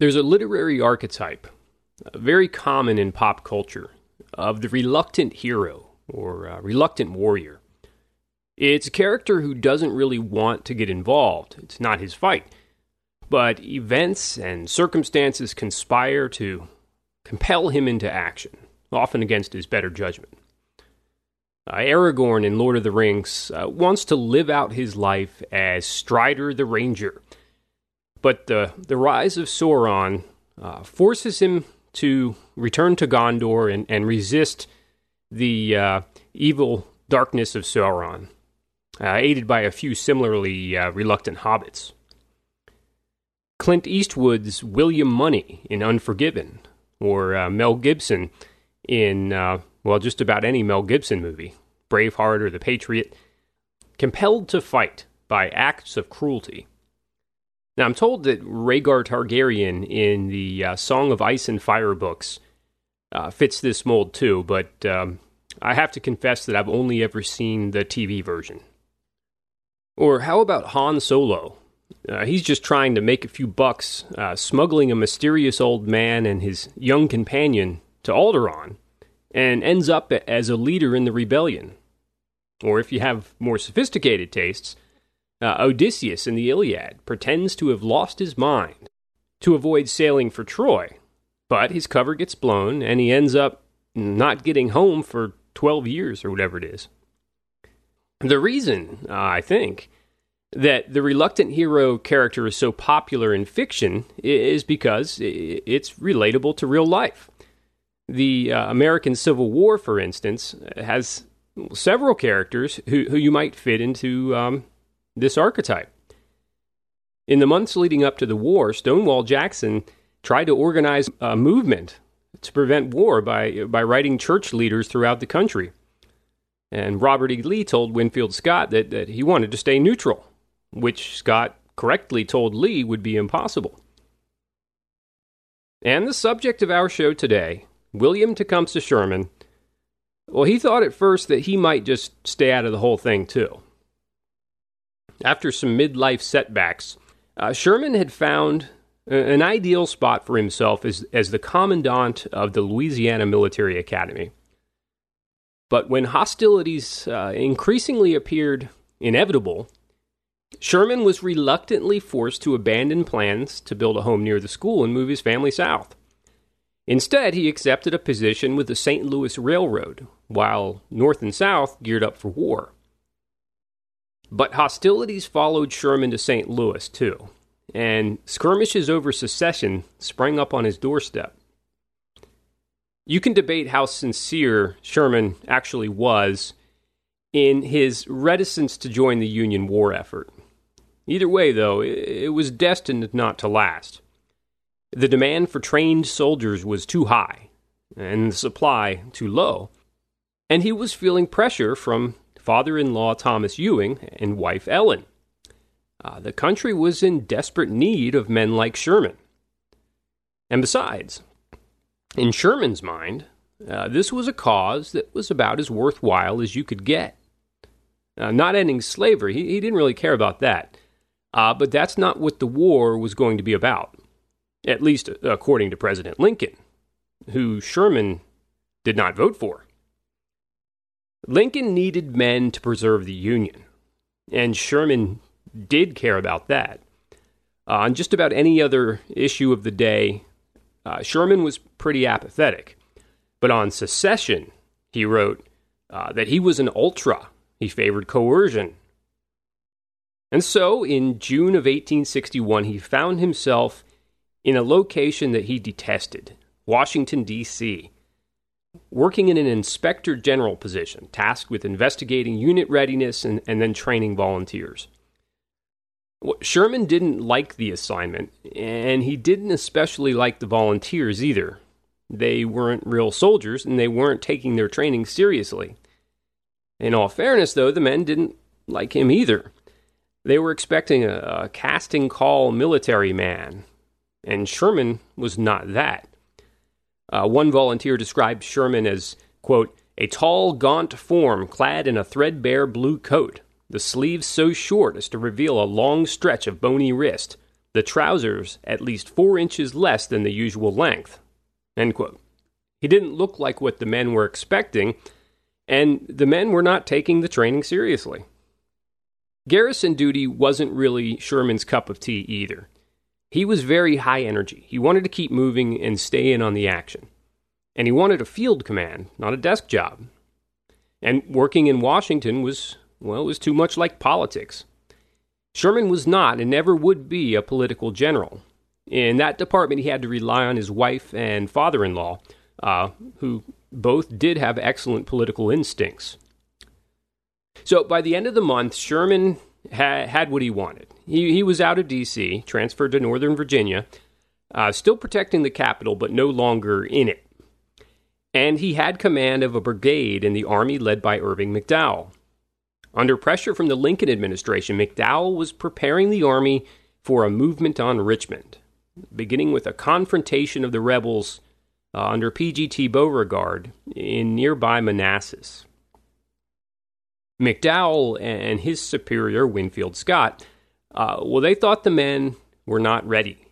There's a literary archetype, uh, very common in pop culture, of the reluctant hero or uh, reluctant warrior. It's a character who doesn't really want to get involved, it's not his fight. But events and circumstances conspire to compel him into action, often against his better judgment. Uh, Aragorn in Lord of the Rings uh, wants to live out his life as Strider the Ranger but the, the rise of Sauron uh, forces him to return to Gondor and, and resist the uh, evil darkness of Sauron, uh, aided by a few similarly uh, reluctant hobbits. Clint Eastwood's William Munny in Unforgiven, or uh, Mel Gibson in, uh, well, just about any Mel Gibson movie, Braveheart or The Patriot, compelled to fight by acts of cruelty now, I'm told that Rhaegar Targaryen in the uh, Song of Ice and Fire books uh, fits this mold too, but um, I have to confess that I've only ever seen the TV version. Or how about Han Solo? Uh, he's just trying to make a few bucks, uh, smuggling a mysterious old man and his young companion to Alderaan, and ends up as a leader in the rebellion. Or if you have more sophisticated tastes, uh, Odysseus in the Iliad pretends to have lost his mind to avoid sailing for Troy, but his cover gets blown and he ends up not getting home for 12 years or whatever it is. The reason, uh, I think, that the reluctant hero character is so popular in fiction is because it's relatable to real life. The uh, American Civil War, for instance, has several characters who, who you might fit into um, this archetype. In the months leading up to the war, Stonewall Jackson tried to organize a movement to prevent war by, by writing church leaders throughout the country. And Robert E. Lee told Winfield Scott that, that he wanted to stay neutral, which Scott correctly told Lee would be impossible. And the subject of our show today, William Tecumseh Sherman, well, he thought at first that he might just stay out of the whole thing, too. After some midlife setbacks, uh, Sherman had found an ideal spot for himself as, as the commandant of the Louisiana Military Academy. But when hostilities uh, increasingly appeared inevitable, Sherman was reluctantly forced to abandon plans to build a home near the school and move his family south. Instead, he accepted a position with the St. Louis Railroad, while North and South geared up for war. But hostilities followed Sherman to St. Louis, too, and skirmishes over secession sprang up on his doorstep. You can debate how sincere Sherman actually was in his reticence to join the Union war effort. Either way, though, it was destined not to last. The demand for trained soldiers was too high, and the supply too low, and he was feeling pressure from father in law Thomas Ewing and wife Ellen. Uh, the country was in desperate need of men like Sherman. And besides, in Sherman's mind, uh, this was a cause that was about as worthwhile as you could get. Uh, not ending slavery, he, he, didn't really care about that. Uh, but that's not what the war was going to be about, at least according to President Lincoln, who Sherman did not vote for. Lincoln needed men to preserve the Union, and Sherman did care about that. Uh, on just about any other issue of the day, uh, Sherman was pretty apathetic. But on secession, he wrote uh, that he was an ultra. He favored coercion. And so, in June of 1861, he found himself in a location that he detested Washington, D.C., working in an inspector general position, tasked with investigating unit readiness and, and then training volunteers. Sherman didn't like the assignment, and he didn't especially like the volunteers either. They weren't real soldiers, and they weren't taking their training seriously. In all fairness, though, the men didn't like him either. They were expecting a, a casting call military man, and Sherman was not that. Uh, one volunteer described Sherman as, quote, a tall, gaunt form clad in a threadbare blue coat the sleeves so short as to reveal a long stretch of bony wrist, the trousers at least four inches less than the usual length. He didn't look like what the men were expecting, and the men were not taking the training seriously. Garrison duty wasn't really Sherman's cup of tea either. He was very high energy. He wanted to keep moving and stay in on the action. And he wanted a field command, not a desk job. And working in Washington was well, was too much like politics. Sherman was not and never would be a political general. In that department, he had to rely on his wife and father in law, uh, who both did have excellent political instincts. So by the end of the month, Sherman ha- had what he wanted. He, he was out of D.C., transferred to Northern Virginia, uh, still protecting the capital, but no longer in it. And he had command of a brigade in the army led by Irvin McDowell. Under pressure from the Lincoln administration, McDowell was preparing the army for a movement on Richmond, beginning with a confrontation of the rebels uh, under P.G.T. Beauregard in nearby Manassas. McDowell and his superior, Winfield Scott, uh, well, they thought the men were not ready.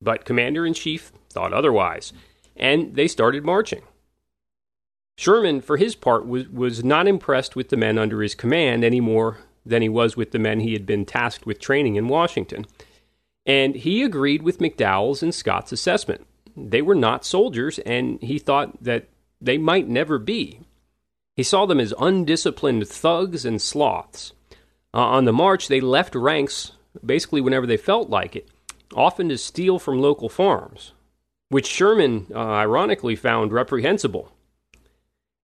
But Commander in Chief thought otherwise, and they started marching. Sherman, for his part, was, was not impressed with the men under his command any more than he was with the men he had been tasked with training in Washington. And he agreed with McDowell's and Scott's assessment. They were not soldiers, and he thought that they might never be. He saw them as undisciplined thugs and sloths. Uh, on the march, they left ranks basically whenever they felt like it, often to steal from local farms, which Sherman uh, ironically found reprehensible.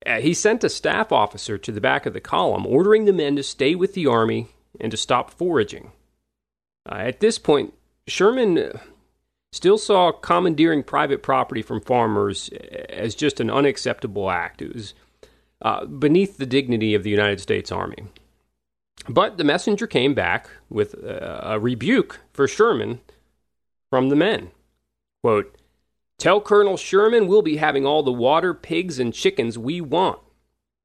Uh, he sent a staff officer to the back of the column, ordering the men to stay with the army and to stop foraging. Uh, at this point, Sherman uh, still saw commandeering private property from farmers uh, as just an unacceptable act. It was beneath the dignity of the United States Army. But the messenger came back with a rebuke for Sherman from the men. Quote, Tell Colonel Sherman we'll be having all the water, pigs, and chickens we want.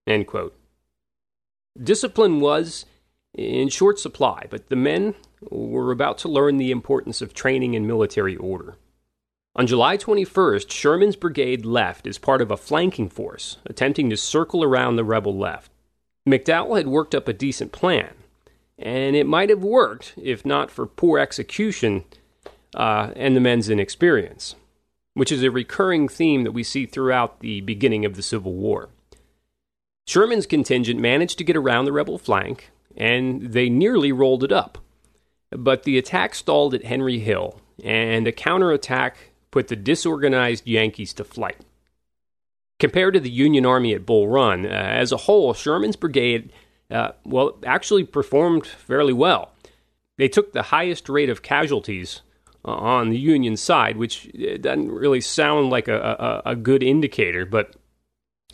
End quote. Discipline was in short supply, but the men were about to learn the importance of training in military order. On July 21st, Sherman's brigade left as part of a flanking force attempting to circle around the rebel left. McDowell had worked up a decent plan, and it might have worked if not for poor execution uh, and the men's inexperience which is a recurring theme that we see throughout the beginning of the Civil War. Sherman's contingent managed to get around the rebel flank, and they nearly rolled it up. But the attack stalled at Henry Hill, and a counterattack put the disorganized Yankees to flight. Compared to the Union Army at Bull Run, uh, as a whole, Sherman's brigade, uh, well, actually performed fairly well. They took the highest rate of casualties uh, on the Union side, which uh, doesn't really sound like a, a, a good indicator, but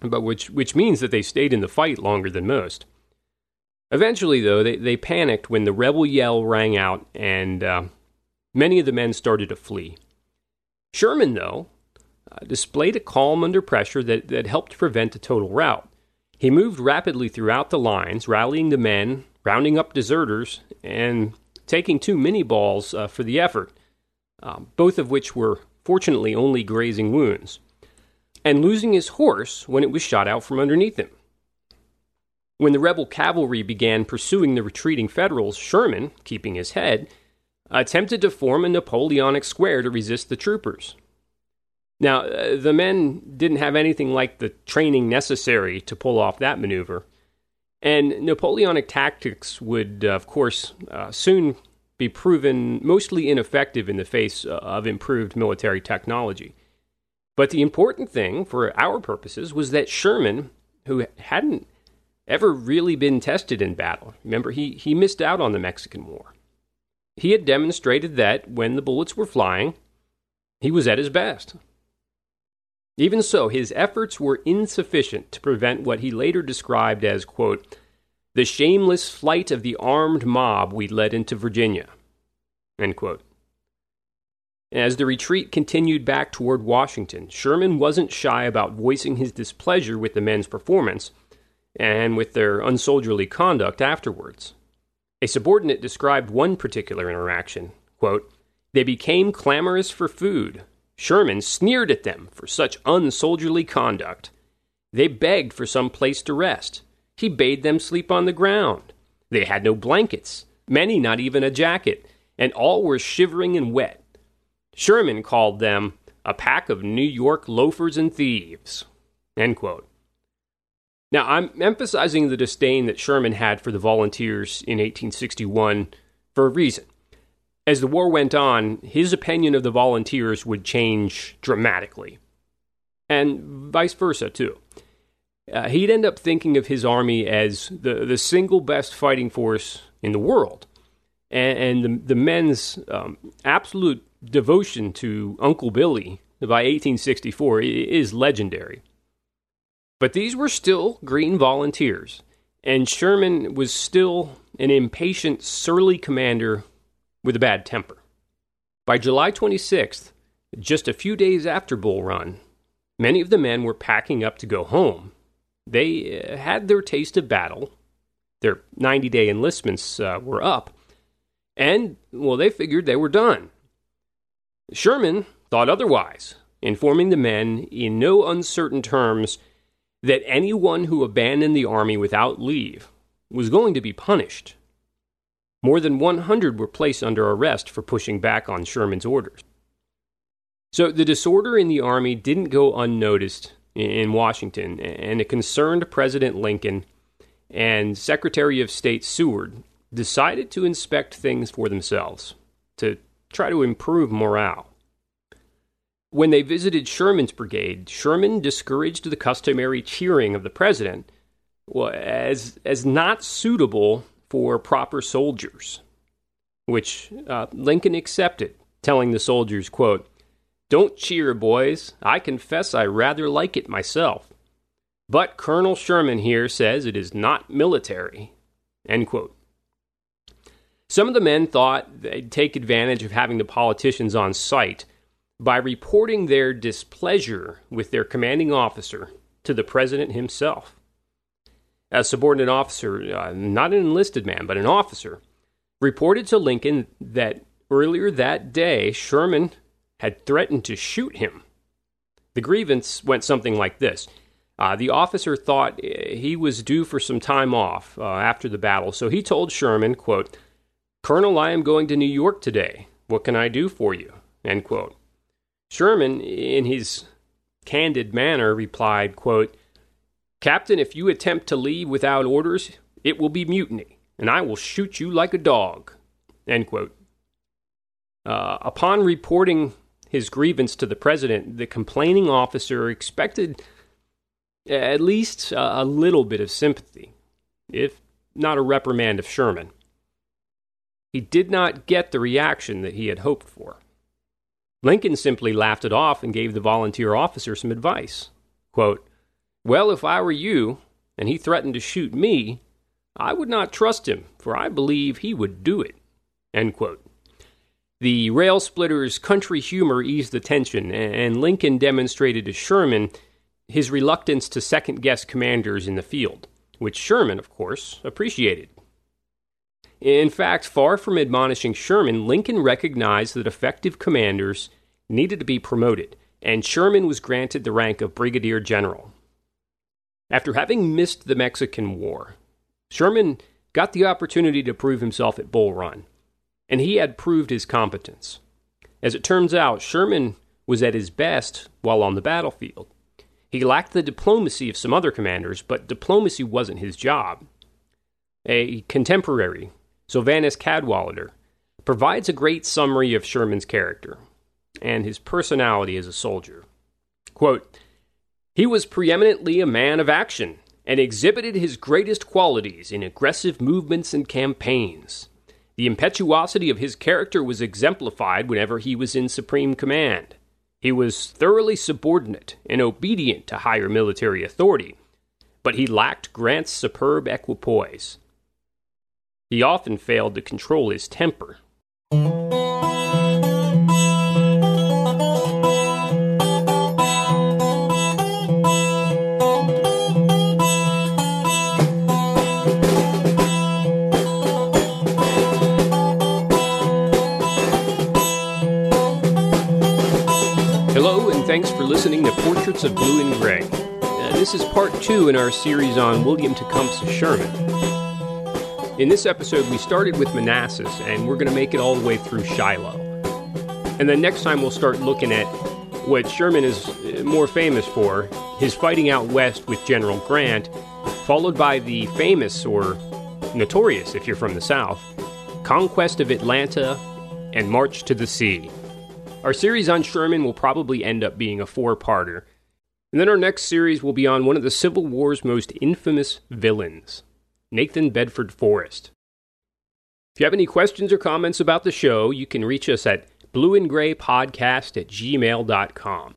but which which means that they stayed in the fight longer than most. Eventually, though, they, they panicked when the rebel yell rang out, and uh, many of the men started to flee. Sherman, though, uh, displayed a calm under pressure that, that helped prevent a total rout. He moved rapidly throughout the lines, rallying the men, rounding up deserters, and taking two minié balls uh, for the effort um, both of which were fortunately only grazing wounds, and losing his horse when it was shot out from underneath him. When the rebel cavalry began pursuing the retreating Federals, Sherman, keeping his head, attempted to form a Napoleonic square to resist the troopers. Now, uh, the men didn't have anything like the training necessary to pull off that maneuver, and Napoleonic tactics would, uh, of course, uh, soon be proven mostly ineffective in the face uh, of improved military technology. But the important thing for our purposes was that Sherman, who hadn't ever really been tested in battle, remember, he, he missed out on the Mexican War. He had demonstrated that when the bullets were flying, he was at his best. Even so, his efforts were insufficient to prevent what he later described as, quote, the shameless flight of the armed mob we led into Virginia, end quote. As the retreat continued back toward Washington, Sherman wasn't shy about voicing his displeasure with the men's performance and with their unsoldierly conduct afterwards. A subordinate described one particular interaction. Quote, they became clamorous for food, Sherman sneered at them for such unsoldierly conduct. They begged for some place to rest. He bade them sleep on the ground. They had no blankets, many not even a jacket, and all were shivering and wet. Sherman called them a pack of New York loafers and thieves. Now, I'm emphasizing the disdain that Sherman had for the volunteers in 1861 for a reason. As the war went on, his opinion of the volunteers would change dramatically, and vice versa, too. Uh, he'd end up thinking of his army as the, the single best fighting force in the world. And, and the, the men's um, absolute devotion to Uncle Billy by 1864 is legendary. But these were still Green volunteers, and Sherman was still an impatient, surly commander with a bad temper. By July 26th, just a few days after Bull Run, many of the men were packing up to go home. They uh, had their taste of battle, their 90 day enlistments uh, were up, and, well, they figured they were done. Sherman thought otherwise, informing the men in no uncertain terms that anyone who abandoned the army without leave was going to be punished. More than 100 were placed under arrest for pushing back on Sherman's orders. So the disorder in the army didn't go unnoticed in Washington, and it concerned President Lincoln and Secretary of State Seward decided to inspect things for themselves to try to improve morale. When they visited Sherman's brigade, Sherman discouraged the customary cheering of the president as, as not suitable for proper soldiers, which uh, Lincoln accepted, telling the soldiers, quote, Don't cheer, boys. I confess I rather like it myself. But Colonel Sherman here says it is not military. End quote. Some of the men thought they'd take advantage of having the politicians on site by reporting their displeasure with their commanding officer to the president himself a subordinate officer, uh, not an enlisted man, but an officer, reported to Lincoln that earlier that day Sherman had threatened to shoot him. The grievance went something like this. Uh, the officer thought uh, he was due for some time off uh, after the battle, so he told Sherman, quote, Colonel, I am going to New York today. What can I do for you? End quote. Sherman, in his candid manner, replied, quote, Captain, if you attempt to leave without orders, it will be mutiny, and I will shoot you like a dog. End quote. Uh, upon reporting his grievance to the president, the complaining officer expected at least a little bit of sympathy, if not a reprimand of Sherman. He did not get the reaction that he had hoped for. Lincoln simply laughed it off and gave the volunteer officer some advice. Quote, well, if I were you, and he threatened to shoot me, I would not trust him, for I believe he would do it. The rail splitter's country humor eased the tension, and Lincoln demonstrated to Sherman his reluctance to second guess commanders in the field, which Sherman, of course, appreciated. In fact, far from admonishing Sherman, Lincoln recognized that effective commanders needed to be promoted, and Sherman was granted the rank of brigadier general. After having missed the Mexican War, Sherman got the opportunity to prove himself at Bull Run, and he had proved his competence. As it turns out, Sherman was at his best while on the battlefield. He lacked the diplomacy of some other commanders, but diplomacy wasn't his job. A contemporary, Sylvanus Cadwallader, provides a great summary of Sherman's character and his personality as a soldier. Quote, he was preeminently a man of action and exhibited his greatest qualities in aggressive movements and campaigns. The impetuosity of his character was exemplified whenever he was in supreme command. He was thoroughly subordinate and obedient to higher military authority, but he lacked Grant's superb equipoise. He often failed to control his temper. Listening to Portraits of Blue and Gray. This is part two in our series on William Tecumseh Sherman. In this episode, we started with Manassas, and we're going to make it all the way through Shiloh. And then next time, we'll start looking at what Sherman is uh, more famous for his fighting out west with General Grant, followed by the famous, or notorious if you're from the South, conquest of Atlanta and march to the sea. Our series on Sherman will probably end up being a four parter. And then our next series will be on one of the Civil War's most infamous villains, Nathan Bedford Forrest. If you have any questions or comments about the show, you can reach us at blueandgraypodcast at gmail.com.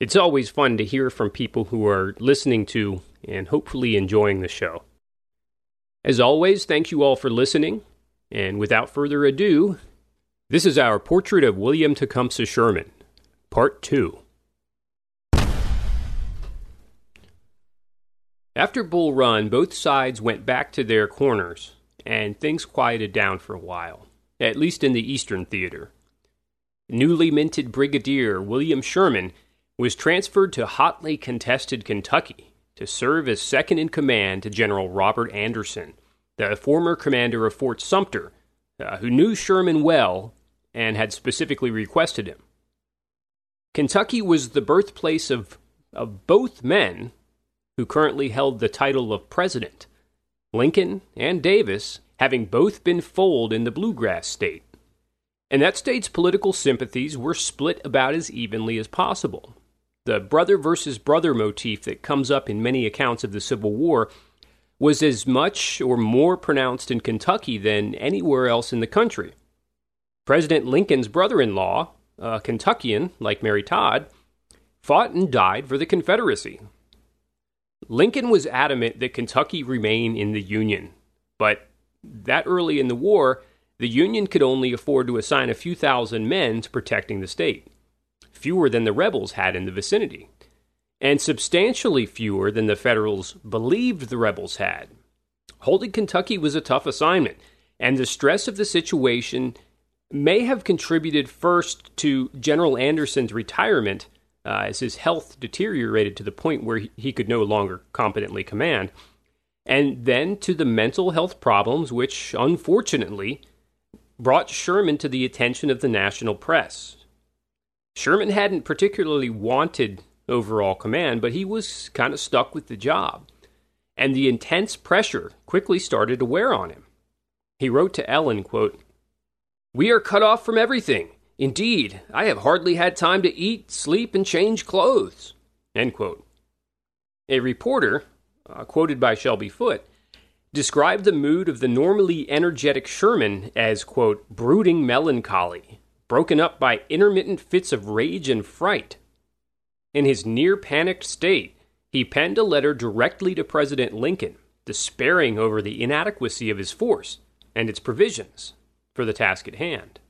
It's always fun to hear from people who are listening to and hopefully enjoying the show. As always, thank you all for listening, and without further ado, this is our portrait of William Tecumseh Sherman, Part 2. After Bull Run, both sides went back to their corners, and things quieted down for a while, at least in the Eastern Theater. Newly minted Brigadier William Sherman was transferred to hotly contested Kentucky to serve as second in command to General Robert Anderson, the former commander of Fort Sumter uh, who knew Sherman well and had specifically requested him. Kentucky was the birthplace of, of both men who currently held the title of president, Lincoln and Davis having both been foaled in the bluegrass state. And that state's political sympathies were split about as evenly as possible. The brother versus brother motif that comes up in many accounts of the Civil War was as much or more pronounced in Kentucky than anywhere else in the country. President Lincoln's brother in law, a Kentuckian like Mary Todd, fought and died for the Confederacy. Lincoln was adamant that Kentucky remain in the Union, but that early in the war, the Union could only afford to assign a few thousand men to protecting the state, fewer than the rebels had in the vicinity and substantially fewer than the Federals believed the rebels had. Holding Kentucky was a tough assignment, and the stress of the situation may have contributed first to General Anderson's retirement uh, as his health deteriorated to the point where he could no longer competently command, and then to the mental health problems which, unfortunately, brought Sherman to the attention of the national press. Sherman hadn't particularly wanted overall command, but he was kind of stuck with the job. And the intense pressure quickly started to wear on him. He wrote to Ellen, quote, We are cut off from everything. Indeed, I have hardly had time to eat, sleep, and change clothes. End quote. A reporter, uh, quoted by Shelby Foote, described the mood of the normally energetic Sherman as, quote, brooding melancholy, broken up by intermittent fits of rage and fright. In his near panicked state, he penned a letter directly to President Lincoln, despairing over the inadequacy of his force and its provisions for the task at hand.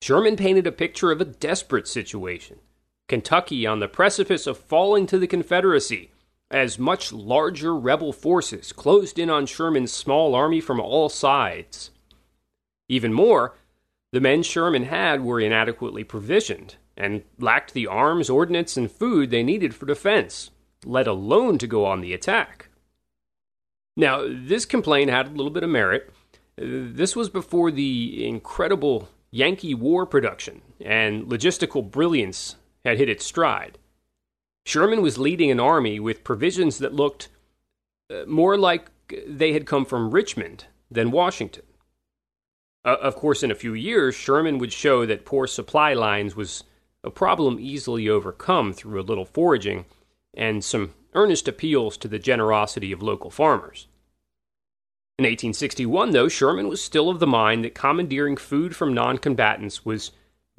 Sherman painted a picture of a desperate situation Kentucky on the precipice of falling to the Confederacy, as much larger rebel forces closed in on Sherman's small army from all sides. Even more, the men Sherman had were inadequately provisioned, and lacked the arms, ordnance, and food they needed for defense, let alone to go on the attack. Now, this complaint had a little bit of merit. This was before the incredible Yankee war production and logistical brilliance had hit its stride. Sherman was leading an army with provisions that looked uh, more like they had come from Richmond than Washington. Uh, of course, in a few years, Sherman would show that poor supply lines was a problem easily overcome through a little foraging and some earnest appeals to the generosity of local farmers. In 1861, though, Sherman was still of the mind that commandeering food from non combatants was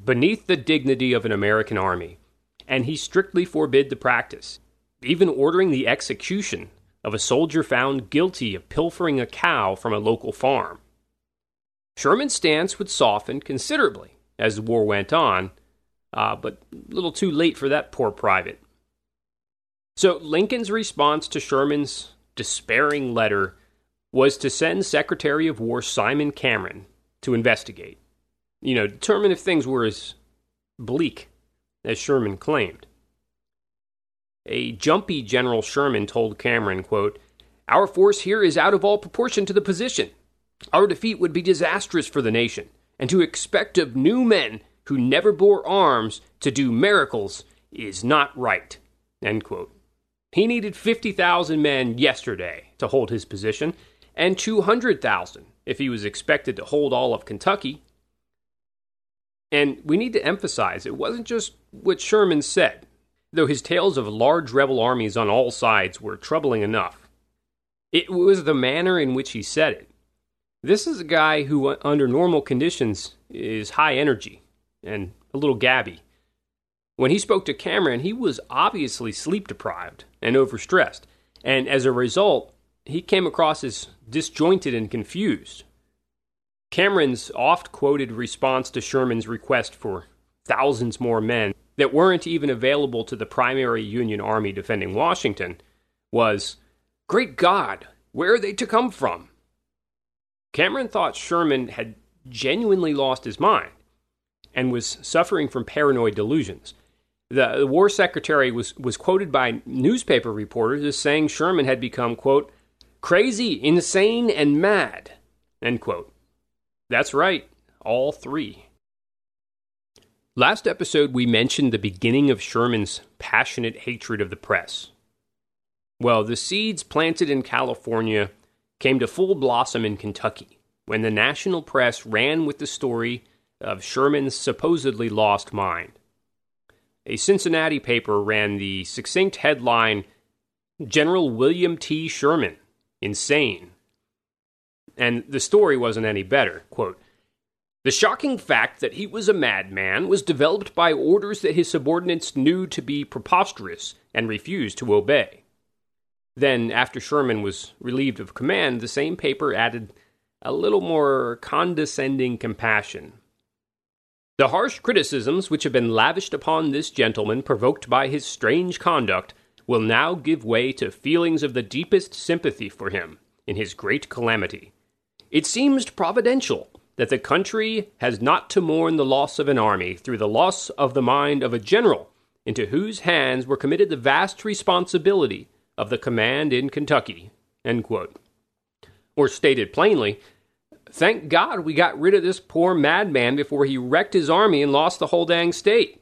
beneath the dignity of an American army, and he strictly forbid the practice, even ordering the execution of a soldier found guilty of pilfering a cow from a local farm. Sherman's stance would soften considerably as the war went on, uh, but a little too late for that poor private. So Lincoln's response to Sherman's despairing letter was to send Secretary of War Simon Cameron to investigate, you know, determine if things were as bleak as Sherman claimed. A jumpy General Sherman told Cameron, quote, Our force here is out of all proportion to the position. Our defeat would be disastrous for the nation, and to expect of new men who never bore arms to do miracles is not right. End quote. He needed 50,000 men yesterday to hold his position, and 200,000 if he was expected to hold all of Kentucky. And we need to emphasize it wasn't just what Sherman said, though his tales of large rebel armies on all sides were troubling enough. It was the manner in which he said it. This is a guy who, under normal conditions, is high energy and a little gabby. When he spoke to Cameron, he was obviously sleep deprived and overstressed, and as a result, he came across as disjointed and confused. Cameron's oft quoted response to Sherman's request for thousands more men that weren't even available to the primary Union army defending Washington was, Great God, where are they to come from? Cameron thought Sherman had genuinely lost his mind and was suffering from paranoid delusions. The, the war secretary was, was quoted by newspaper reporters as saying Sherman had become, quote, crazy, insane, and mad. End quote. That's right, all three. Last episode, we mentioned the beginning of Sherman's passionate hatred of the press. Well, the seeds planted in California came to full blossom in Kentucky when the national press ran with the story of Sherman's supposedly lost mind. A Cincinnati paper ran the succinct headline General William T. Sherman insane. And the story wasn't any better. Quote, the shocking fact that he was a madman was developed by orders that his subordinates knew to be preposterous and refused to obey. Then, after Sherman was relieved of command, the same paper added a little more condescending compassion. The harsh criticisms which have been lavished upon this gentleman, provoked by his strange conduct, will now give way to feelings of the deepest sympathy for him in his great calamity. It seems providential that the country has not to mourn the loss of an army through the loss of the mind of a general into whose hands were committed the vast responsibility of the command in Kentucky. Or stated plainly, thank God we got rid of this poor madman before he wrecked his army and lost the whole dang state.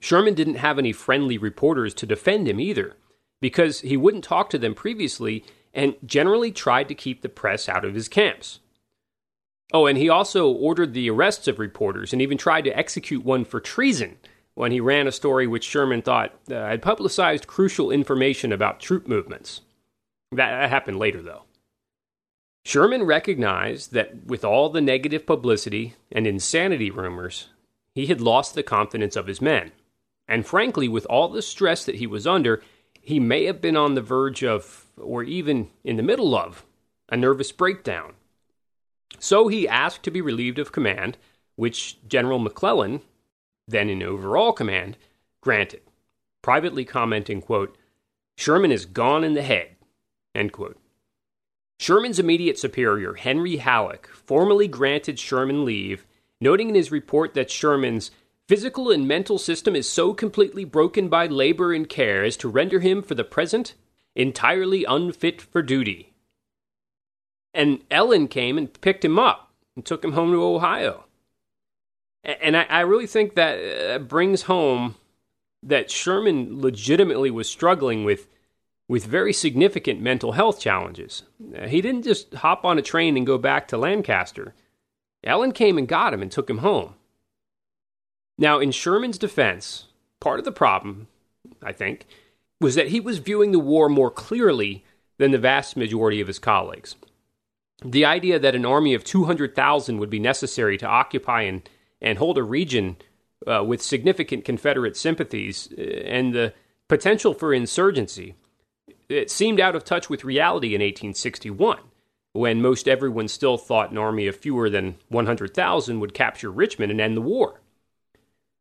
Sherman didn't have any friendly reporters to defend him either, because he wouldn't talk to them previously and generally tried to keep the press out of his camps. Oh, and he also ordered the arrests of reporters and even tried to execute one for treason when he ran a story which Sherman thought uh, had publicized crucial information about troop movements. That, that happened later, though. Sherman recognized that with all the negative publicity and insanity rumors, he had lost the confidence of his men. And frankly, with all the stress that he was under, he may have been on the verge of, or even in the middle of, a nervous breakdown. So he asked to be relieved of command, which General McClellan, then in overall command, granted, privately commenting, quote, Sherman is gone in the head, end quote. Sherman's immediate superior, Henry Halleck, formally granted Sherman leave, noting in his report that Sherman's physical and mental system is so completely broken by labor and care as to render him for the present entirely unfit for duty. And Ellen came and picked him up and took him home to Ohio. And I, really think that uh, brings home that Sherman legitimately was struggling with with very significant mental health challenges. Uh, he didn't just hop on a train and go back to Lancaster. Ellen came and got him and took him home. Now, in Sherman's defense, part of the problem, I think, was that he was viewing the war more clearly than the vast majority of his colleagues. The idea that an army of 200,000 would be necessary to occupy and, and hold a region uh, with significant Confederate sympathies uh, and the potential for insurgency, it seemed out of touch with reality in 1861, when most everyone still thought an army of fewer than 100,000 would capture Richmond and end the war.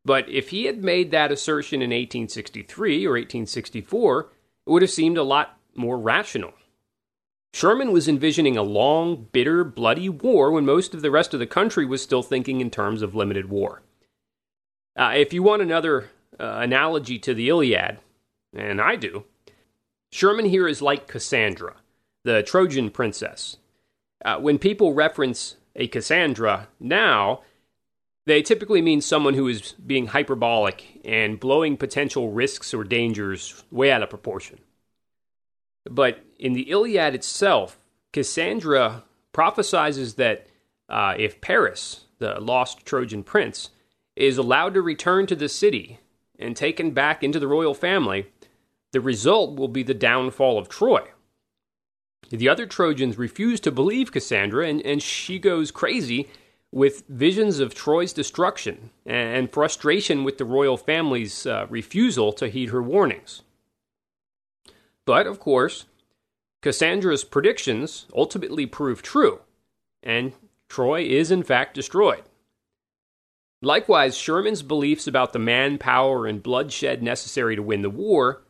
But if he had made that assertion in 1863 or 1864, it would have seemed a lot more rational. Sherman was envisioning a long, bitter, bloody war when most of the rest of the country was still thinking in terms of limited war. Uh, if you want another uh, analogy to the Iliad, and I do, Sherman here is like Cassandra, the Trojan princess. Uh, when people reference a Cassandra now, they typically mean someone who is being hyperbolic and blowing potential risks or dangers way out of proportion. But in the Iliad itself, Cassandra prophesizes that uh, if Paris, the lost Trojan prince, is allowed to return to the city and taken back into the royal family, the result will be the downfall of Troy. The other Trojans refuse to believe Cassandra, and, and she goes crazy with visions of Troy's destruction and frustration with the royal family's uh, refusal to heed her warnings. But, of course, Cassandra's predictions ultimately prove true, and Troy is in fact destroyed. Likewise, Sherman's beliefs about the manpower and bloodshed necessary to win the war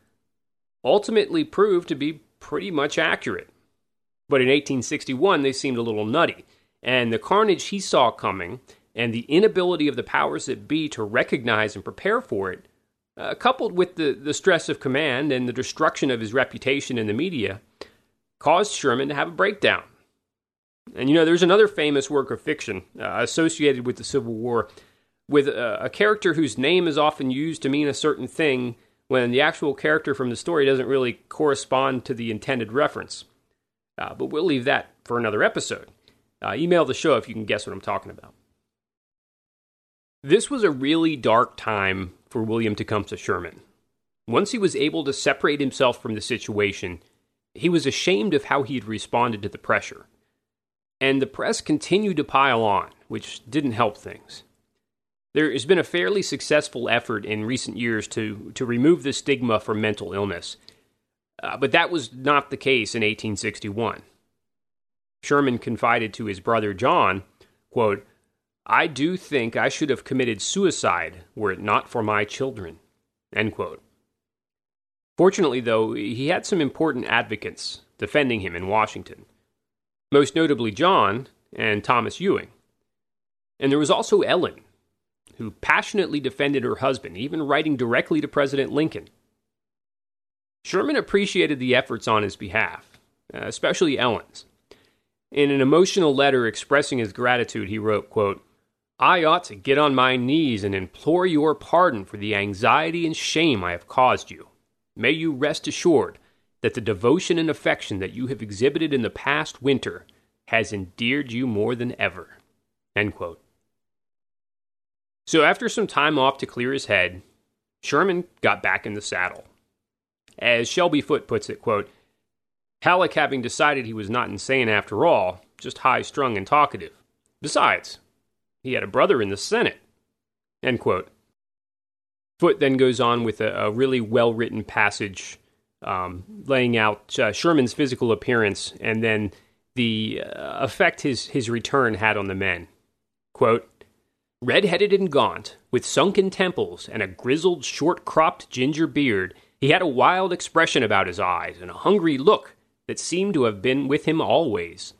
ultimately proved to be pretty much accurate. But in 1861, they seemed a little nutty and the carnage he saw coming, and the inability of the powers that be to recognize and prepare for it, uh, coupled with the, the stress of command and the destruction of his reputation in the media, caused Sherman to have a breakdown. And you know, there's another famous work of fiction uh, associated with the Civil War with a, a character whose name is often used to mean a certain thing when the actual character from the story doesn't really correspond to the intended reference. Uh, but we'll leave that for another episode. Uh, email the show if you can guess what I'm talking about. This was a really dark time for William Tecumseh Sherman. Once he was able to separate himself from the situation, he was ashamed of how he had responded to the pressure. And the press continued to pile on, which didn't help things. There has been a fairly successful effort in recent years to, to remove the stigma from mental illness, uh, but that was not the case in 1861. Sherman confided to his brother John, quote, I do think I should have committed suicide were it not for my children. End quote. Fortunately, though, he had some important advocates defending him in Washington, most notably John and Thomas Ewing. And there was also Ellen, who passionately defended her husband, even writing directly to President Lincoln. Sherman appreciated the efforts on his behalf, uh, especially Ellen's. In an emotional letter expressing his gratitude, he wrote, quote, I ought to get on my knees and implore your pardon for the anxiety and shame I have caused you. May you rest assured that the devotion and affection that you have exhibited in the past winter has endeared you more than ever. So, after some time off to clear his head, Sherman got back in the saddle. As Shelby Foote puts it, quote, Halleck having decided he was not insane after all, just high strung and talkative. Besides, he had a brother in the Senate. End quote. Foote then goes on with a, a really well written passage um, laying out uh, Sherman's physical appearance and then the uh, effect his, his return had on the men. Quote, Red headed and gaunt, with sunken temples and a grizzled, short cropped ginger beard, he had a wild expression about his eyes and a hungry look that seemed to have been with him always.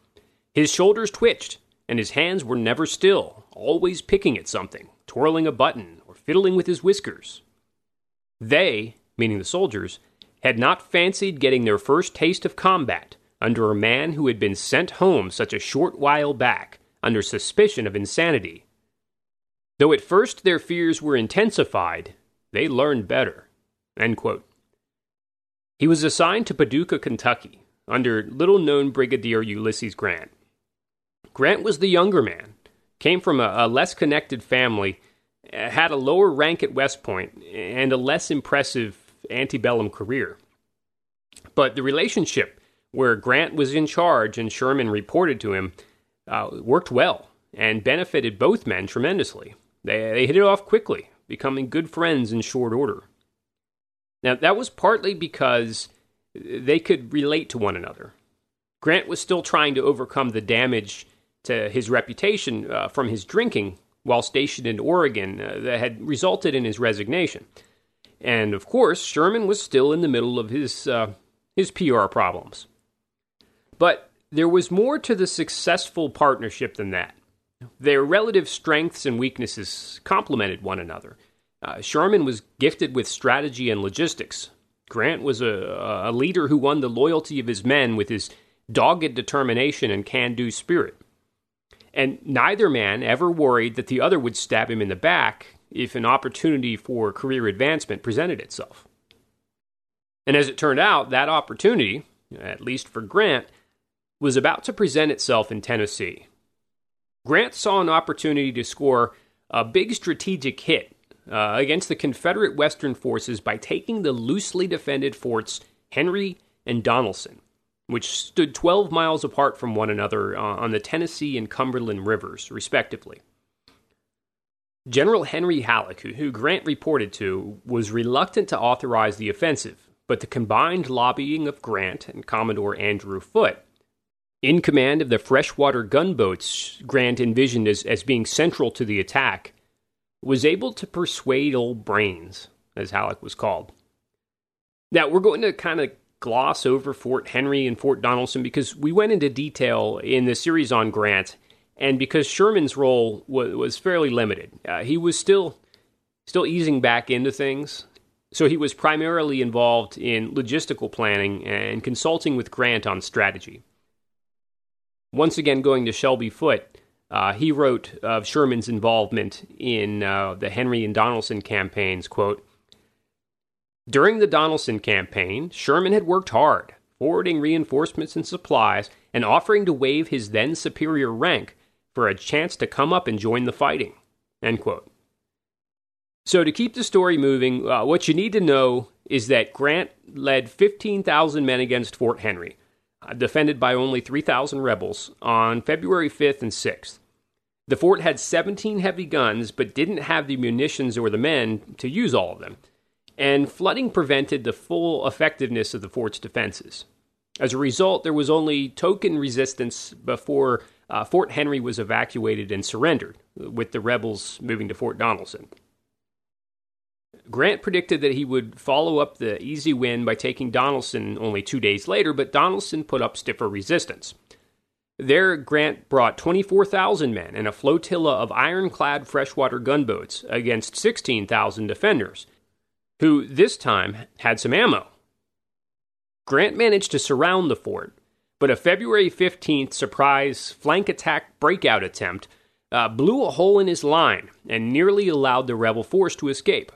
His shoulders twitched, and his hands were never still, always picking at something, twirling a button, or fiddling with his whiskers. They, meaning the soldiers, had not fancied getting their first taste of combat under a man who had been sent home such a short while back under suspicion of insanity. Though at first their fears were intensified, they learned better. He was assigned to Paducah, Kentucky, under little known Brigadier Ulysses Grant. Grant was the younger man, came from a, a less connected family, had a lower rank at West Point, and a less impressive antebellum career. But the relationship where Grant was in charge and Sherman reported to him uh, worked well and benefited both men tremendously. They, they hit it off quickly, becoming good friends in short order. Now, that was partly because they could relate to one another. Grant was still trying to overcome the damage to his reputation uh, from his drinking while stationed in Oregon uh, that had resulted in his resignation. And of course, Sherman was still in the middle of his, uh, his PR problems. But there was more to the successful partnership than that. Their relative strengths and weaknesses complemented one another. Uh, Sherman was gifted with strategy and logistics. Grant was a, a leader who won the loyalty of his men with his dogged determination and can do spirit. And neither man ever worried that the other would stab him in the back if an opportunity for career advancement presented itself. And as it turned out, that opportunity, at least for Grant, was about to present itself in Tennessee. Grant saw an opportunity to score a big strategic hit uh, against the Confederate Western forces by taking the loosely defended forts Henry and Donelson, which stood 12 miles apart from one another uh, on the Tennessee and Cumberland rivers, respectively. General Henry Halleck, who Grant reported to, was reluctant to authorize the offensive, but the combined lobbying of Grant and Commodore Andrew Foote, in command of the freshwater gunboats Grant envisioned as, as being central to the attack, was able to persuade old brains, as Halleck was called. Now, we're going to kind of gloss over Fort Henry and Fort Donelson because we went into detail in the series on Grant, and because Sherman's role was, was fairly limited. Uh, he was still still easing back into things, so he was primarily involved in logistical planning and consulting with Grant on strategy. Once again, going to Shelby Foote, uh, he wrote of Sherman's involvement in uh, the Henry and Donelson campaigns, quote, During the Donelson campaign, Sherman had worked hard, forwarding reinforcements and supplies, and offering to waive his then superior rank for a chance to come up and join the fighting. End quote. So, to keep the story moving, uh, what you need to know is that Grant led 15,000 men against Fort Henry, defended by only 3,000 rebels, on February 5th and 6th. The fort had 17 heavy guns, but didn't have the munitions or the men to use all of them, and flooding prevented the full effectiveness of the fort's defenses. As a result, there was only token resistance before uh, Fort Henry was evacuated and surrendered, with the rebels moving to Fort Donelson. Grant predicted that he would follow up the easy win by taking Donelson only two days later, but Donelson put up stiffer resistance. There, Grant brought 24,000 men and a flotilla of ironclad freshwater gunboats against 16,000 defenders, who this time had some ammo. Grant managed to surround the fort, but a February 15th surprise flank attack breakout attempt uh, blew a hole in his line and nearly allowed the rebel force to escape.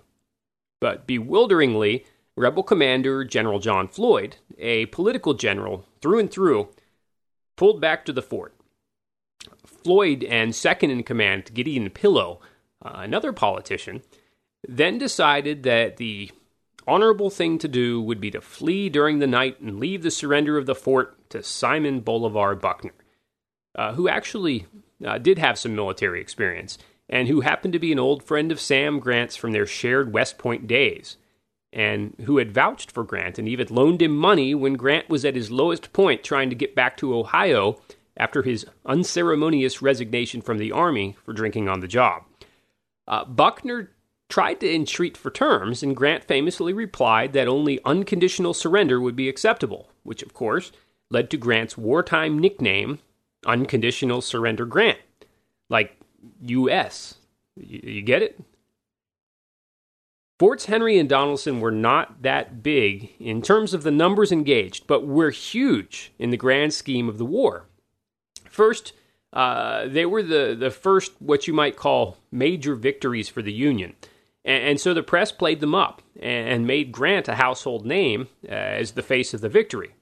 But bewilderingly, rebel commander General John Floyd, a political general through and through, pulled back to the fort. Floyd and second in command Gideon Pillow, uh, another politician, then decided that the honorable thing to do would be to flee during the night and leave the surrender of the fort to Simon Bolivar Buckner, uh, who actually uh, did have some military experience and who happened to be an old friend of Sam Grant's from their shared West Point days and who had vouched for Grant and even loaned him money when Grant was at his lowest point trying to get back to Ohio after his unceremonious resignation from the Army for drinking on the job. Uh, Buckner tried to entreat for terms, and Grant famously replied that only unconditional surrender would be acceptable, which, of course, led to Grant's wartime nickname, Unconditional Surrender Grant, like U.S. You, you get it? Forts Henry and Donelson were not that big in terms of the numbers engaged, but were huge in the grand scheme of the war. First, uh, they were the, the first, what you might call, major victories for the Union. And, and so the press played them up and made Grant a household name uh, as the face of the victory.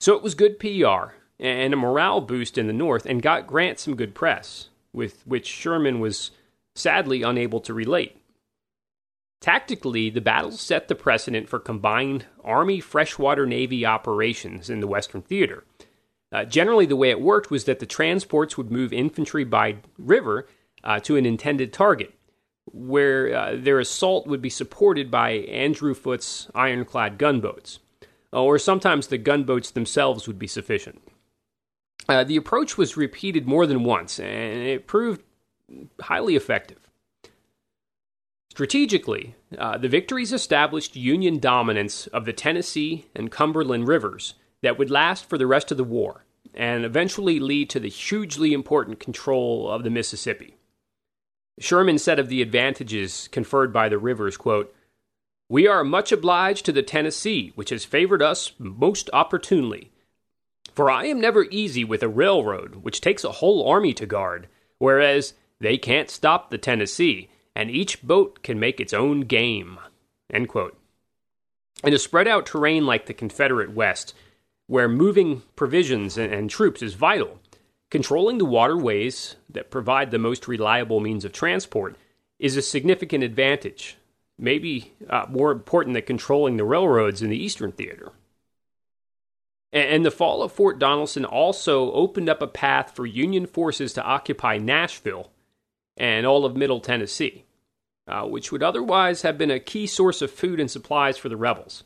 So it was good PR and a morale boost in the North and got Grant some good press, with which Sherman was sadly unable to relate. Tactically, the battle set the precedent for combined Army freshwater Navy operations in the Western Theater. Uh, generally, the way it worked was that the transports would move infantry by river uh, to an intended target, where uh, their assault would be supported by Andrew Foote's ironclad gunboats, or sometimes the gunboats themselves would be sufficient. Uh, the approach was repeated more than once, and it proved highly effective. Strategically, uh, the victories established Union dominance of the Tennessee and Cumberland rivers that would last for the rest of the war and eventually lead to the hugely important control of the Mississippi. Sherman said of the advantages conferred by the rivers, quote, We are much obliged to the Tennessee, which has favored us most opportunely. For I am never easy with a railroad, which takes a whole army to guard, whereas they can't stop the Tennessee, and each boat can make its own game. End quote. In a spread out terrain like the Confederate West, where moving provisions and, and troops is vital, controlling the waterways that provide the most reliable means of transport is a significant advantage, maybe uh, more important than controlling the railroads in the Eastern Theater. And, the fall of Fort Donelson also opened up a path for Union forces to occupy Nashville and all of Middle Tennessee, uh, which would otherwise have been a key source of food and supplies for the rebels.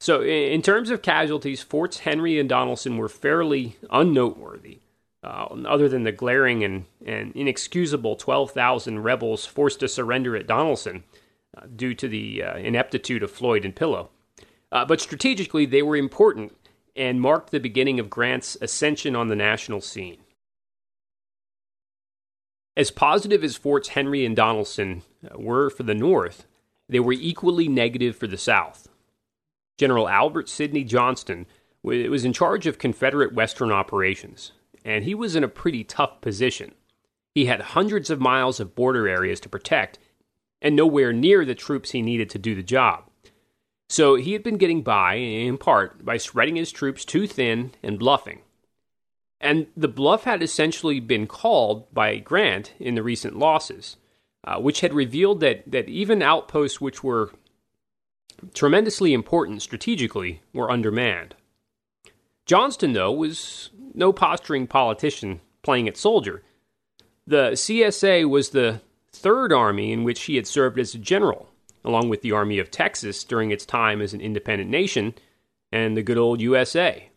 So, in, terms of casualties, Forts Henry and Donelson were fairly unnoteworthy, uh, other than the glaring and, and inexcusable 12,000 rebels forced to surrender at Donelson uh, due to the uh, ineptitude of Floyd and Pillow. Uh, but strategically, they were important and marked the beginning of Grant's ascension on the national scene. As positive as Forts Henry and Donelson uh, were for the North, they were equally negative for the South. General Albert Sidney Johnston was in charge of Confederate Western operations, and he was in a pretty tough position. He had hundreds of miles of border areas to protect, and nowhere near the troops he needed to do the job. So he had been getting by, in part, by spreading his troops too thin and bluffing. And the bluff had essentially been called by Grant in the recent losses, uh, which had revealed that, that even outposts which were tremendously important strategically were undermanned. Johnston, though, was no posturing politician playing at soldier. The CSA was the third army in which he had served as a general, along with the Army of Texas during its time as an independent nation, and the good old USA.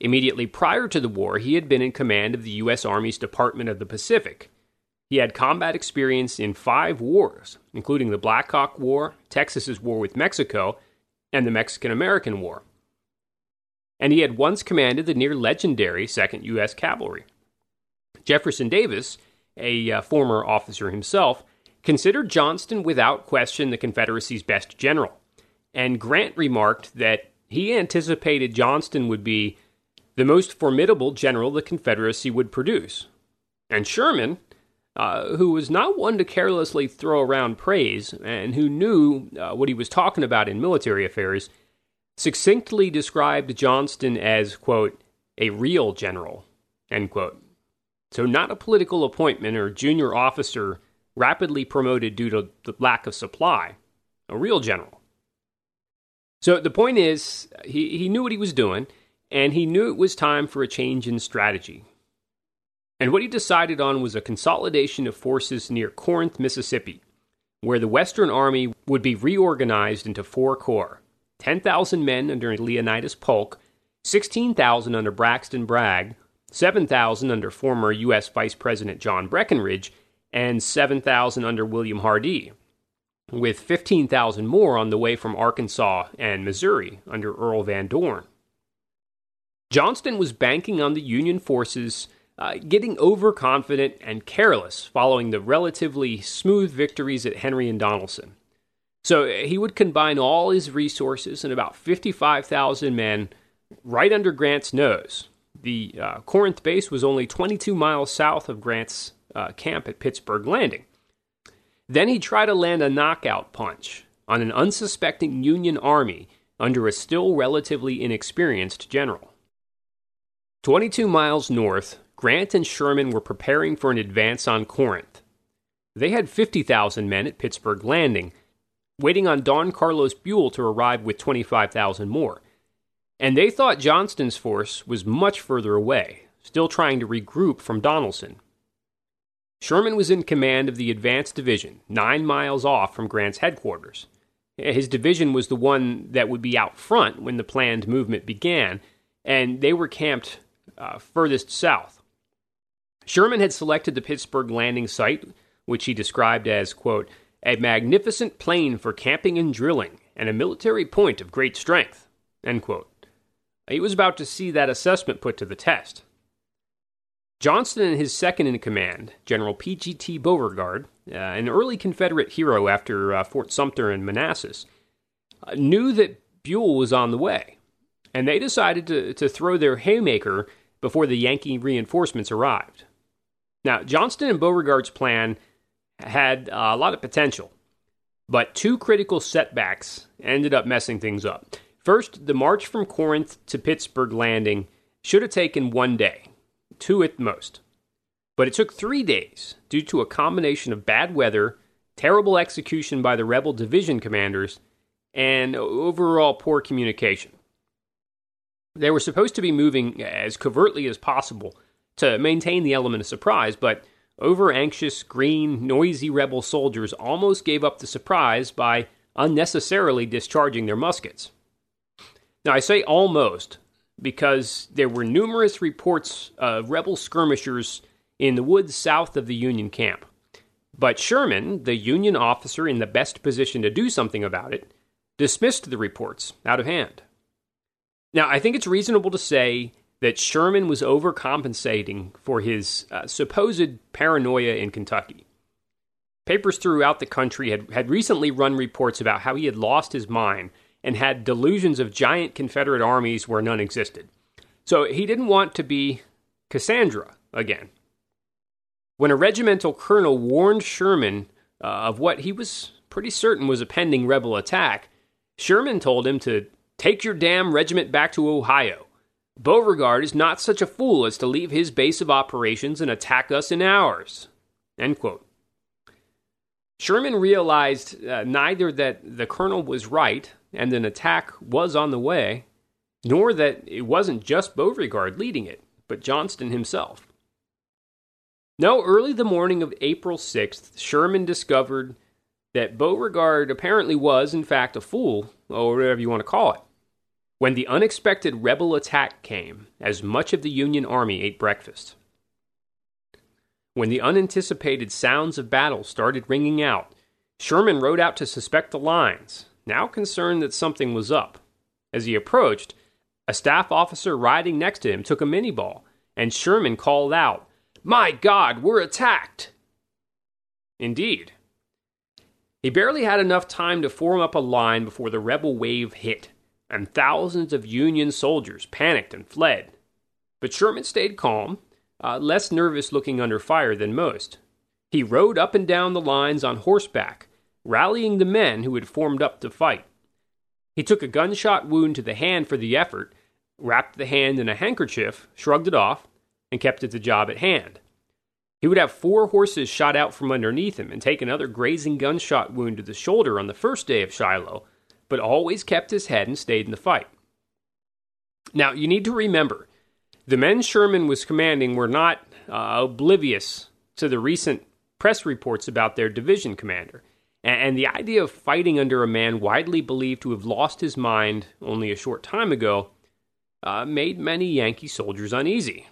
Immediately prior to the war, he had been in command of the U.S. Army's Department of the Pacific. He had combat experience in five wars, including the Black Hawk War, Texas's war with Mexico, and the Mexican American War. And he had once commanded the near legendary 2nd U.S. Cavalry. Jefferson Davis, a uh, former officer himself, considered Johnston without question the Confederacy's best general. And Grant remarked that he anticipated Johnston would be the most formidable general the Confederacy would produce. And Sherman, uh, who was not one to carelessly throw around praise and who knew uh, what he was talking about in military affairs, succinctly described Johnston as, quote, a real general, end quote. So, not a political appointment or junior officer rapidly promoted due to the lack of supply, a real general. So, the point is, he, he knew what he was doing and he knew it was time for a change in strategy. And what he decided on was a consolidation of forces near Corinth, Mississippi, where the Western Army would be reorganized into four corps 10,000 men under Leonidas Polk, 16,000 under Braxton Bragg, 7,000 under former U.S. Vice President John Breckinridge, and 7,000 under William Hardee, with 15,000 more on the way from Arkansas and Missouri under Earl Van Dorn. Johnston was banking on the Union forces uh, getting overconfident and careless following the relatively smooth victories at Henry and Donelson. So he would combine all his resources and about 55,000 men right under Grant's nose. The uh, Corinth base was only 22 miles south of Grant's uh, camp at Pittsburg Landing. Then he tried to land a knockout punch on an unsuspecting Union army under a still relatively inexperienced general. 22 miles north, Grant and Sherman were preparing for an advance on Corinth. They had 50,000 men at Pittsburg Landing, waiting on Don Carlos Buell to arrive with 25,000 more. And they thought Johnston's force was much further away, still trying to regroup from Donelson. Sherman was in command of the advanced division, nine miles off from Grant's headquarters. His division was the one that would be out front when the planned movement began, and they were camped uh, furthest south. Sherman had selected the Pittsburg landing site, which he described as, quote, a magnificent plain for camping and drilling, and a military point of great strength, end quote. He was about to see that assessment put to the test. Johnston and his second in command, General P.G.T. Beauregard, uh, an early Confederate hero after uh, Fort Sumter and Manassas, uh, knew that Buell was on the way, and they decided to, to throw their haymaker before the Yankee reinforcements arrived. Now, Johnston and Beauregard's plan had a lot of potential, but two critical setbacks ended up messing things up. First, the march from Corinth to Pittsburg Landing should have taken one day, two at most. But it took three days due to a combination of bad weather, terrible execution by the rebel division commanders, and overall poor communication. They were supposed to be moving as covertly as possible to maintain the element of surprise, but over anxious, green, noisy rebel soldiers almost gave up the surprise by unnecessarily discharging their muskets. Now, I say almost because there were numerous reports of rebel skirmishers in the woods south of the Union camp. But Sherman, the Union officer in the best position to do something about it, dismissed the reports out of hand. Now, I think it's reasonable to say that Sherman was overcompensating for his uh, supposed paranoia in Kentucky. Papers throughout the country had, had recently run reports about how he had lost his mind and had delusions of giant Confederate armies where none existed. So he didn't want to be Cassandra again. When a regimental colonel warned Sherman uh, of what he was pretty certain was a pending rebel attack, Sherman told him to take your damn regiment back to Ohio. Beauregard is not such a fool as to leave his base of operations and attack us in ours. End quote. Sherman realized uh, neither that the colonel was right and an attack was on the way, nor that it wasn't just Beauregard leading it, but Johnston himself. No, early the morning of April 6th, Sherman discovered that Beauregard apparently was, in fact, a fool, or whatever you want to call it. When the unexpected rebel attack came, as much of the Union Army ate breakfast. When the unanticipated sounds of battle started ringing out, Sherman rode out to suspect the lines, now concerned that something was up. As he approached, a staff officer riding next to him took a Minié ball, and Sherman called out, My God, we're attacked! Indeed. He barely had enough time to form up a line before the rebel wave hit, and thousands of Union soldiers panicked and fled. But Sherman stayed calm, uh, less nervous looking under fire than most. He rode up and down the lines on horseback, rallying the men who had formed up to fight. He took a gunshot wound to the hand for the effort, wrapped the hand in a handkerchief, shrugged it off, and kept at the job at hand. He would have four horses shot out from underneath him and take another grazing gunshot wound to the shoulder on the first day of Shiloh, but always kept his head and stayed in the fight. Now, you need to remember the men Sherman was commanding were not uh, oblivious to the recent press reports about their division commander. And the idea of fighting under a man widely believed to have lost his mind only a short time ago uh, made many Yankee soldiers uneasy.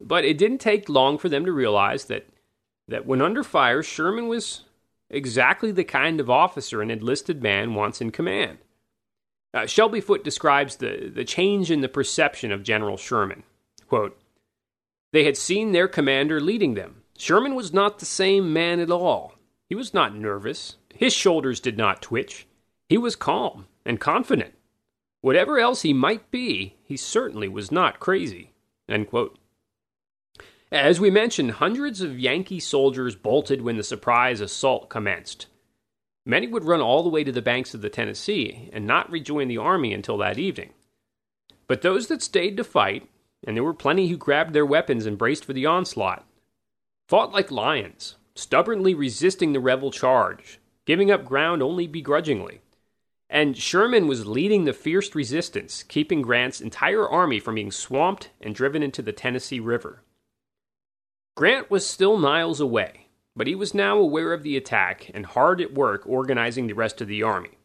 But it didn't take long for them to realize that, that when under fire, Sherman was exactly the kind of officer an enlisted man wants in command. Uh, Shelby Foote describes the, the change in the perception of General Sherman. Quote, they had seen their commander leading them. Sherman was not the same man at all. He was not nervous. His shoulders did not twitch. he was calm and confident. Whatever else he might be, he certainly was not crazy. As we mentioned, hundreds of Yankee soldiers bolted when the surprise assault commenced. Many would run all the way to the banks of the Tennessee and not rejoin the army until that evening. But those that stayed to fight, and there were plenty who grabbed their weapons and braced for the onslaught, fought like lions, stubbornly resisting the rebel charge, giving up ground only begrudgingly. And Sherman was leading the fierce resistance, keeping Grant's entire army from being swamped and driven into the Tennessee River. Grant was still miles away, but he was now aware of the attack and hard at work organizing the rest of the army.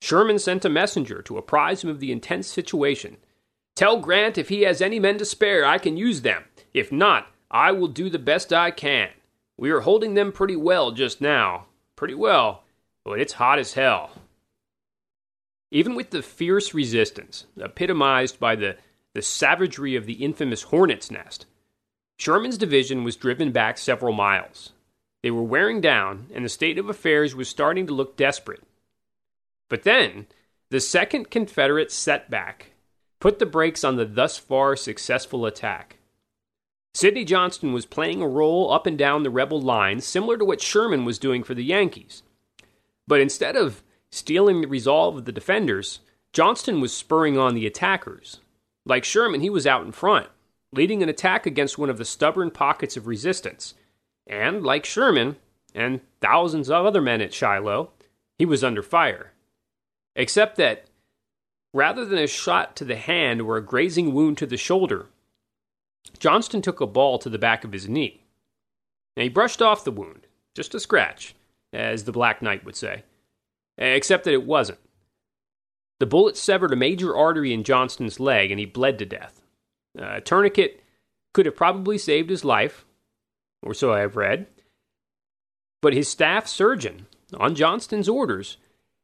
Sherman sent a messenger to apprise him of the intense situation. Tell Grant if he has any men to spare, I can use them. If not, I will do the best I can. We are holding them pretty well just now. Pretty well, but it's hot as hell. Even with the fierce resistance, epitomized by the, the savagery of the infamous Hornet's Nest, Sherman's division was driven back several miles. They were wearing down, and the state of affairs was starting to look desperate. But then, the second Confederate setback put the brakes on the thus far successful attack. Sidney Johnston was playing a role up and down the rebel lines similar to what Sherman was doing for the Yankees. But instead of steeling the resolve of the defenders, Johnston was spurring on the attackers. Like Sherman, he was out in front, leading an attack against one of the stubborn pockets of resistance. And, like Sherman and thousands of other men at Shiloh, he was under fire. Except that, rather than a shot to the hand or a grazing wound to the shoulder, Johnston took a ball to the back of his knee. Now, he brushed off the wound, just a scratch, as the Black Knight would say, except that it wasn't. The bullet severed a major artery in Johnston's leg and he bled to death. A tourniquet could have probably saved his life, or so I have read. But his staff surgeon, on Johnston's orders,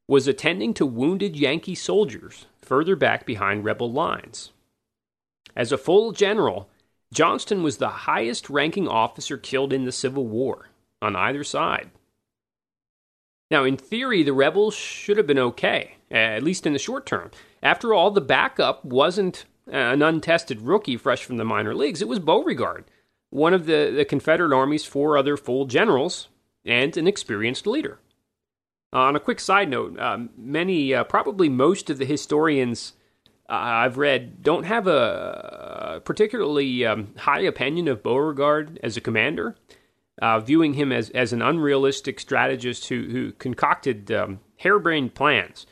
was attending to wounded Yankee soldiers further back behind rebel lines. As a full general, Johnston was the highest ranking officer killed in the Civil War on either side. Now, in theory, the rebels should have been okay, at least in the short term. After all, the backup wasn't an untested rookie fresh from the minor leagues, it was Beauregard, one of the, the Confederate Army's four other full generals and an experienced leader. Uh, on a quick side note, um, many, uh, probably most of the historians uh, I've read don't have a, particularly um, high opinion of Beauregard as a commander, viewing him as, as an unrealistic strategist who, who concocted um, harebrained plans,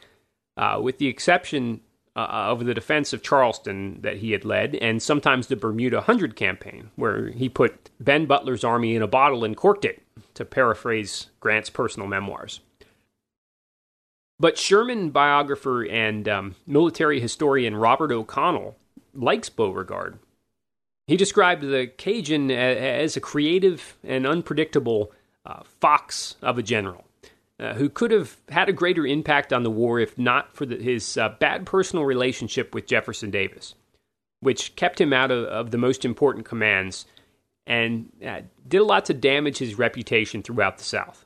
with the exception uh, of the defense of Charleston that he had led, and sometimes the Bermuda Hundred campaign, where he put Ben Butler's army in a bottle and corked it, to paraphrase Grant's personal memoirs. But Sherman biographer and um, military historian Robert O'Connell likes Beauregard. He described the Cajun as a creative and unpredictable uh, fox of a general uh, who could have had a greater impact on the war if not for the, his uh, bad personal relationship with Jefferson Davis, which kept him out of, of the most important commands and uh, did a lot to damage his reputation throughout the South.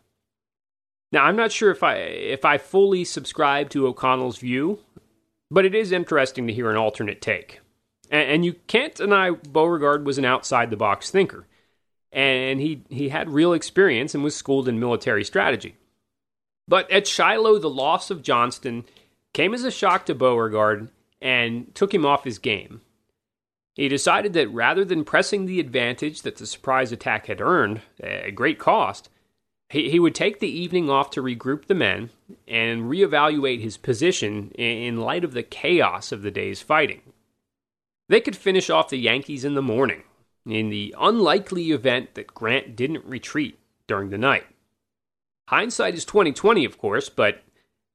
Now, I'm not sure if I if I fully subscribe to O'Connell's view, but it is interesting to hear an alternate take. And, and you can't deny Beauregard was an outside the box thinker, and he he had real experience and was schooled in military strategy. But at Shiloh, the loss of Johnston came as a shock to Beauregard and took him off his game. He decided that rather than pressing the advantage that the surprise attack had earned at great cost, he, he would take the evening off to regroup the men and reevaluate his position in light of the chaos of the day's fighting. They could finish off the Yankees in the morning, in the unlikely event that Grant didn't retreat during the night. Hindsight is 2020, of course, but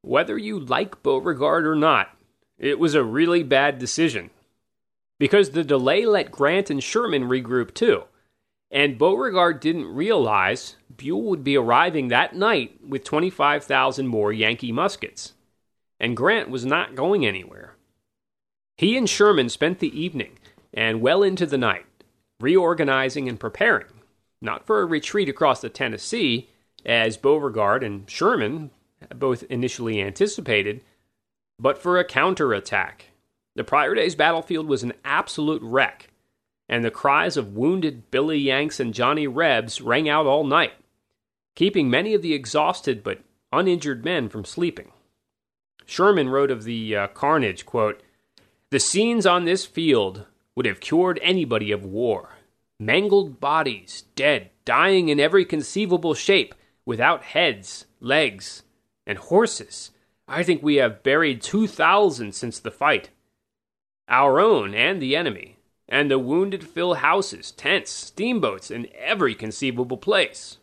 whether you like Beauregard or not, it was a really bad decision. Because the delay let Grant and Sherman regroup too. And Beauregard didn't realize Buell would be arriving that night with 25,000 more Yankee muskets. And Grant was not going anywhere. He and Sherman spent the evening and well into the night reorganizing and preparing, not for a retreat across the Tennessee, as Beauregard and Sherman both initially anticipated, but for a counterattack. The prior day's battlefield was an absolute wreck, and the cries of wounded Billy Yanks and Johnny Rebs rang out all night, keeping many of the exhausted but uninjured men from sleeping. Sherman wrote of the uh, carnage, quote, The scenes on this field would have cured anybody of war. Mangled bodies, dead, dying in every conceivable shape, without heads, legs, and horses. I think we have buried 2,000 since the fight. Our own and the enemy, and the wounded fill houses, tents, steamboats, and every conceivable place.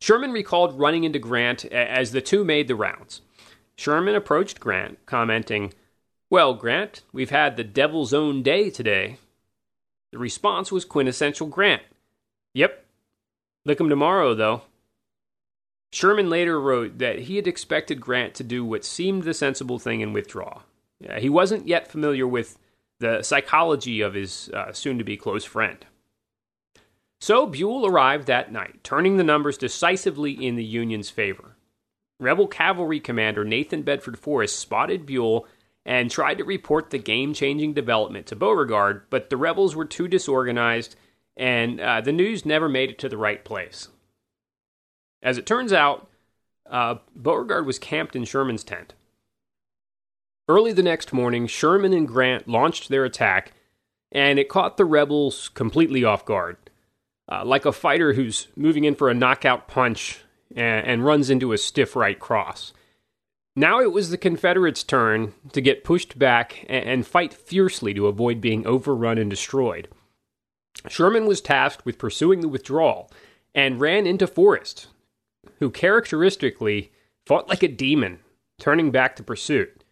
Sherman recalled running into Grant as the two made the rounds. Sherman approached Grant, commenting, Well, Grant, we've had the devil's own day today. The response was quintessential Grant. Yep. Lick 'em tomorrow, though. Sherman later wrote that he had expected Grant to do what seemed the sensible thing and withdraw. he wasn't yet familiar with the psychology of his uh, soon to be close friend. So Buell arrived that night, turning the numbers decisively in the Union's favor. Rebel cavalry commander Nathan Bedford Forrest spotted Buell and tried to report the game changing development to Beauregard, but the rebels were too disorganized and uh, the news never made it to the right place. As it turns out, uh, Beauregard was camped in Sherman's tent. Early the next morning, Sherman and Grant launched their attack, and it caught the rebels completely off guard. Uh, like a fighter who's moving in for a knockout punch and, and runs into a stiff right cross. Now it was the Confederates' turn to get pushed back and, and fight fiercely to avoid being overrun and destroyed. Sherman was tasked with pursuing the withdrawal and ran into Forrest, who characteristically fought like a demon, turning back to pursuit.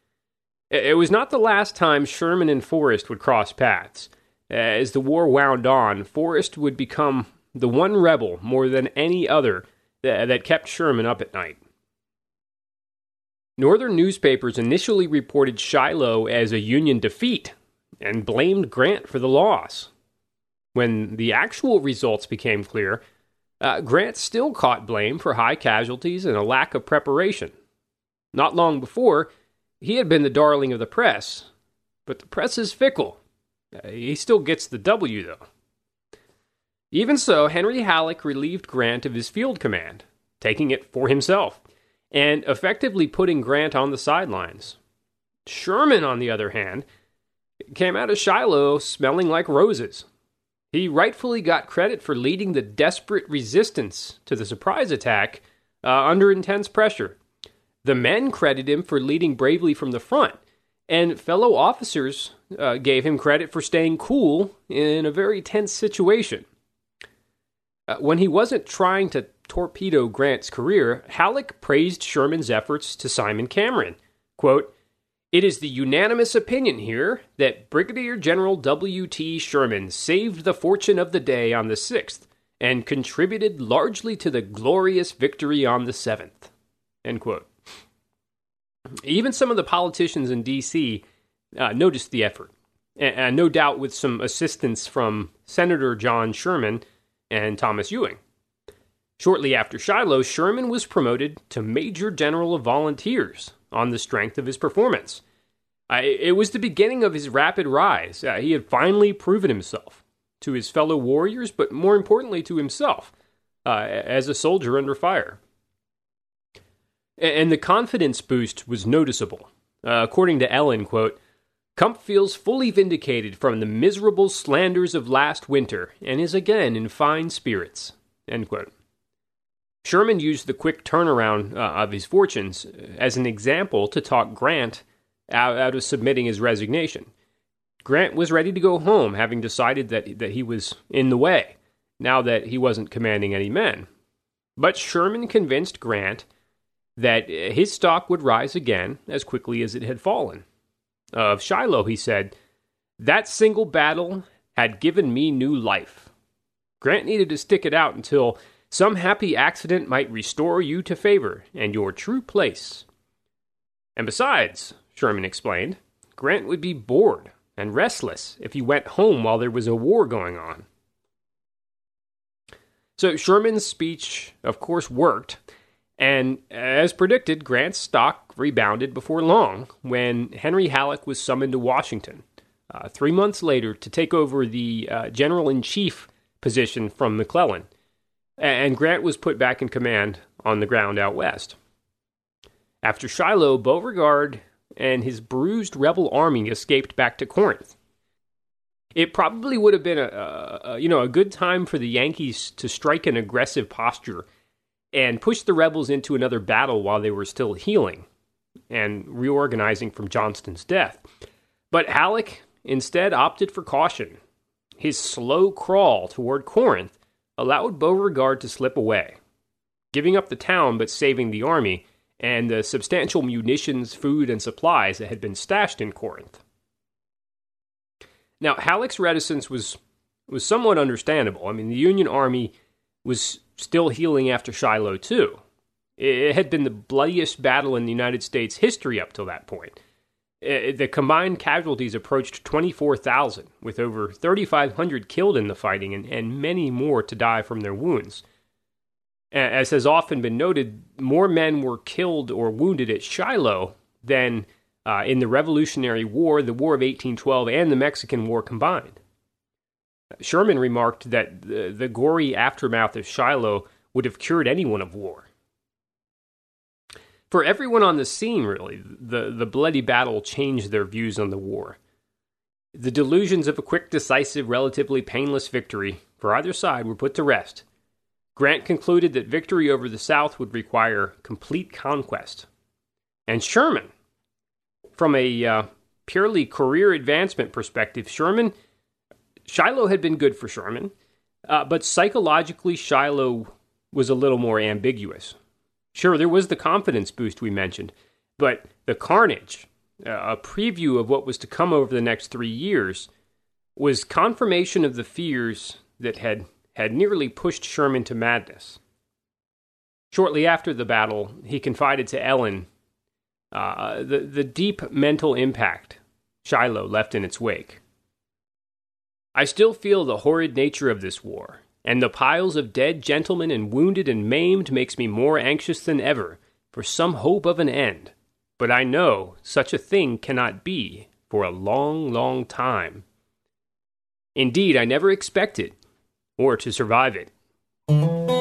It was not the last time Sherman and Forrest would cross paths. As the war wound on, Forrest would become the one rebel more than any other that kept Sherman up at night. Northern newspapers initially reported Shiloh as a Union defeat and blamed Grant for the loss. When the actual results became clear, uh, Grant still caught blame for high casualties and a lack of preparation. Not long before, he had been the darling of the press, but the press is fickle. Uh, he still gets the W, though. Even so, Henry Halleck relieved Grant of his field command, taking it for himself, and effectively putting Grant on the sidelines. Sherman, on the other hand, came out of Shiloh smelling like roses. He rightfully got credit for leading the desperate resistance to the surprise attack uh, under intense pressure. The men credit him for leading bravely from the front, and fellow officers uh, gave him credit for staying cool in a very tense situation. Uh, when he wasn't trying to torpedo Grant's career, Halleck praised Sherman's efforts to Simon Cameron. Quote, it is the unanimous opinion here that Brigadier General W.T. Sherman saved the fortune of the day on the 6th and contributed largely to the glorious victory on the 7th. Even some of the politicians in D.C. Uh, noticed the effort, and, and no doubt with some assistance from Senator John Sherman and Thomas Ewing. Shortly after Shiloh, Sherman was promoted to Major General of Volunteers on the strength of his performance. Uh, it was the beginning of his rapid rise. Uh, he had finally proven himself to his fellow warriors, but more importantly to himself uh, as a soldier under fire. And the confidence boost was noticeable. Uh, according to Ellen, quote, Cump feels fully vindicated from the miserable slanders of last winter and is again in fine spirits. End quote. Sherman used the quick turnaround uh, of his fortunes as an example to talk Grant out, out of submitting his resignation. Grant was ready to go home, having decided that, that he was in the way, now that he wasn't commanding any men. But Sherman convinced Grant that uh, his stock would rise again as quickly as it had fallen. Of Shiloh, he said, That single battle had given me new life. Grant needed to stick it out until some happy accident might restore you to favor and your true place. And besides, Sherman explained, Grant would be bored and restless if he went home while there was a war going on. So Sherman's speech, of course, worked, And as predicted, Grant's stock rebounded before long when Henry Halleck was summoned to Washington uh, three months later to take over the uh, general in chief position from McClellan. And Grant was put back in command on the ground out west. After Shiloh, Beauregard and his bruised rebel army escaped back to Corinth. It probably would have been a, a, you know a good time for the Yankees to strike an aggressive posture and pushed the rebels into another battle while they were still healing and reorganizing from Johnston's death. But Halleck instead opted for caution. His slow crawl toward Corinth allowed Beauregard to slip away, giving up the town but saving the army and the substantial munitions, food, and supplies that had been stashed in Corinth. Now, Halleck's reticence was was somewhat understandable. I mean, the Union Army was still healing after Shiloh, too. It had been the bloodiest battle in the United States history up till that point. The combined casualties approached 24,000, with over 3,500 killed in the fighting and, and many more to die from their wounds. As has often been noted, more men were killed or wounded at Shiloh than uh, in the Revolutionary War, the War of 1812, and the Mexican War combined. Sherman remarked that the, the gory aftermath of Shiloh would have cured anyone of war. For everyone on the scene, really, the, the bloody battle changed their views on the war. The delusions of a quick, decisive, relatively painless victory for either side were put to rest. Grant concluded that victory over the South would require complete conquest. And Sherman, from a uh, purely career advancement perspective, Sherman, Shiloh had been good for Sherman, uh, but psychologically, Shiloh was a little more ambiguous. Sure, there was the confidence boost we mentioned, but the carnage, uh, a preview of what was to come over the next three years, was confirmation of the fears that had, had nearly pushed Sherman to madness. Shortly after the battle, he confided to Ellen uh, the, the deep mental impact Shiloh left in its wake. I still feel the horrid nature of this war, and the piles of dead gentlemen and wounded and maimed makes me more anxious than ever for some hope of an end. But I know such a thing cannot be for a long, long time. Indeed, I never expected, or to survive it.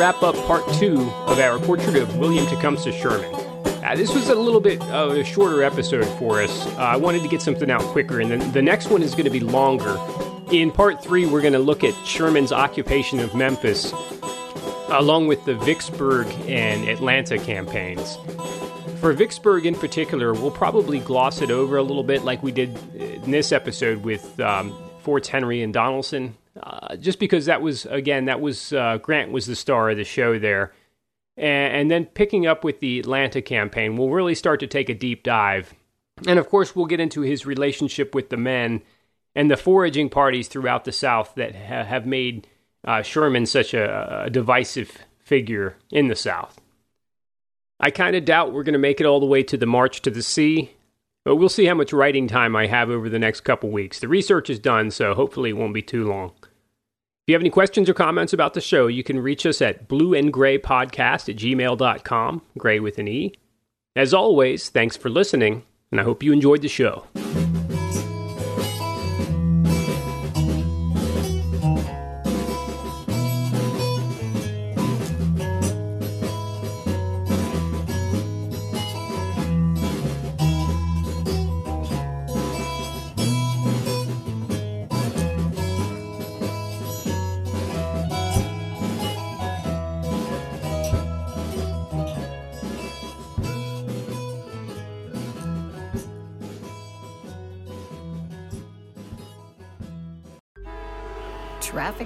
Wrap up part two of our portrait of William Tecumseh Sherman. Uh, this was a little bit of a shorter episode for us. Uh, I wanted to get something out quicker, and then the next one is going to be longer. In part three, we're going to look at Sherman's occupation of Memphis, along with the Vicksburg and Atlanta campaigns. For Vicksburg in particular, we'll probably gloss it over a little bit like we did in this episode with um, Forts Henry and Donelson. Uh, just because that was again that was uh, Grant was the star of the show there, and, and, then picking up with the Atlanta campaign, we'll really start to take a deep dive, and of course we'll get into his relationship with the men and the foraging parties throughout the South that ha- have made uh, Sherman such a, a divisive figure in the South. I kind of doubt we're going to make it all the way to the March to the Sea, but we'll see how much writing time I have over the next couple weeks. The research is done, so hopefully it won't be too long. If you have any questions or comments about the show, you can reach us at blue and gray podcast at gmail.com, gray with an E. As always, thanks for listening, and I hope you enjoyed the show.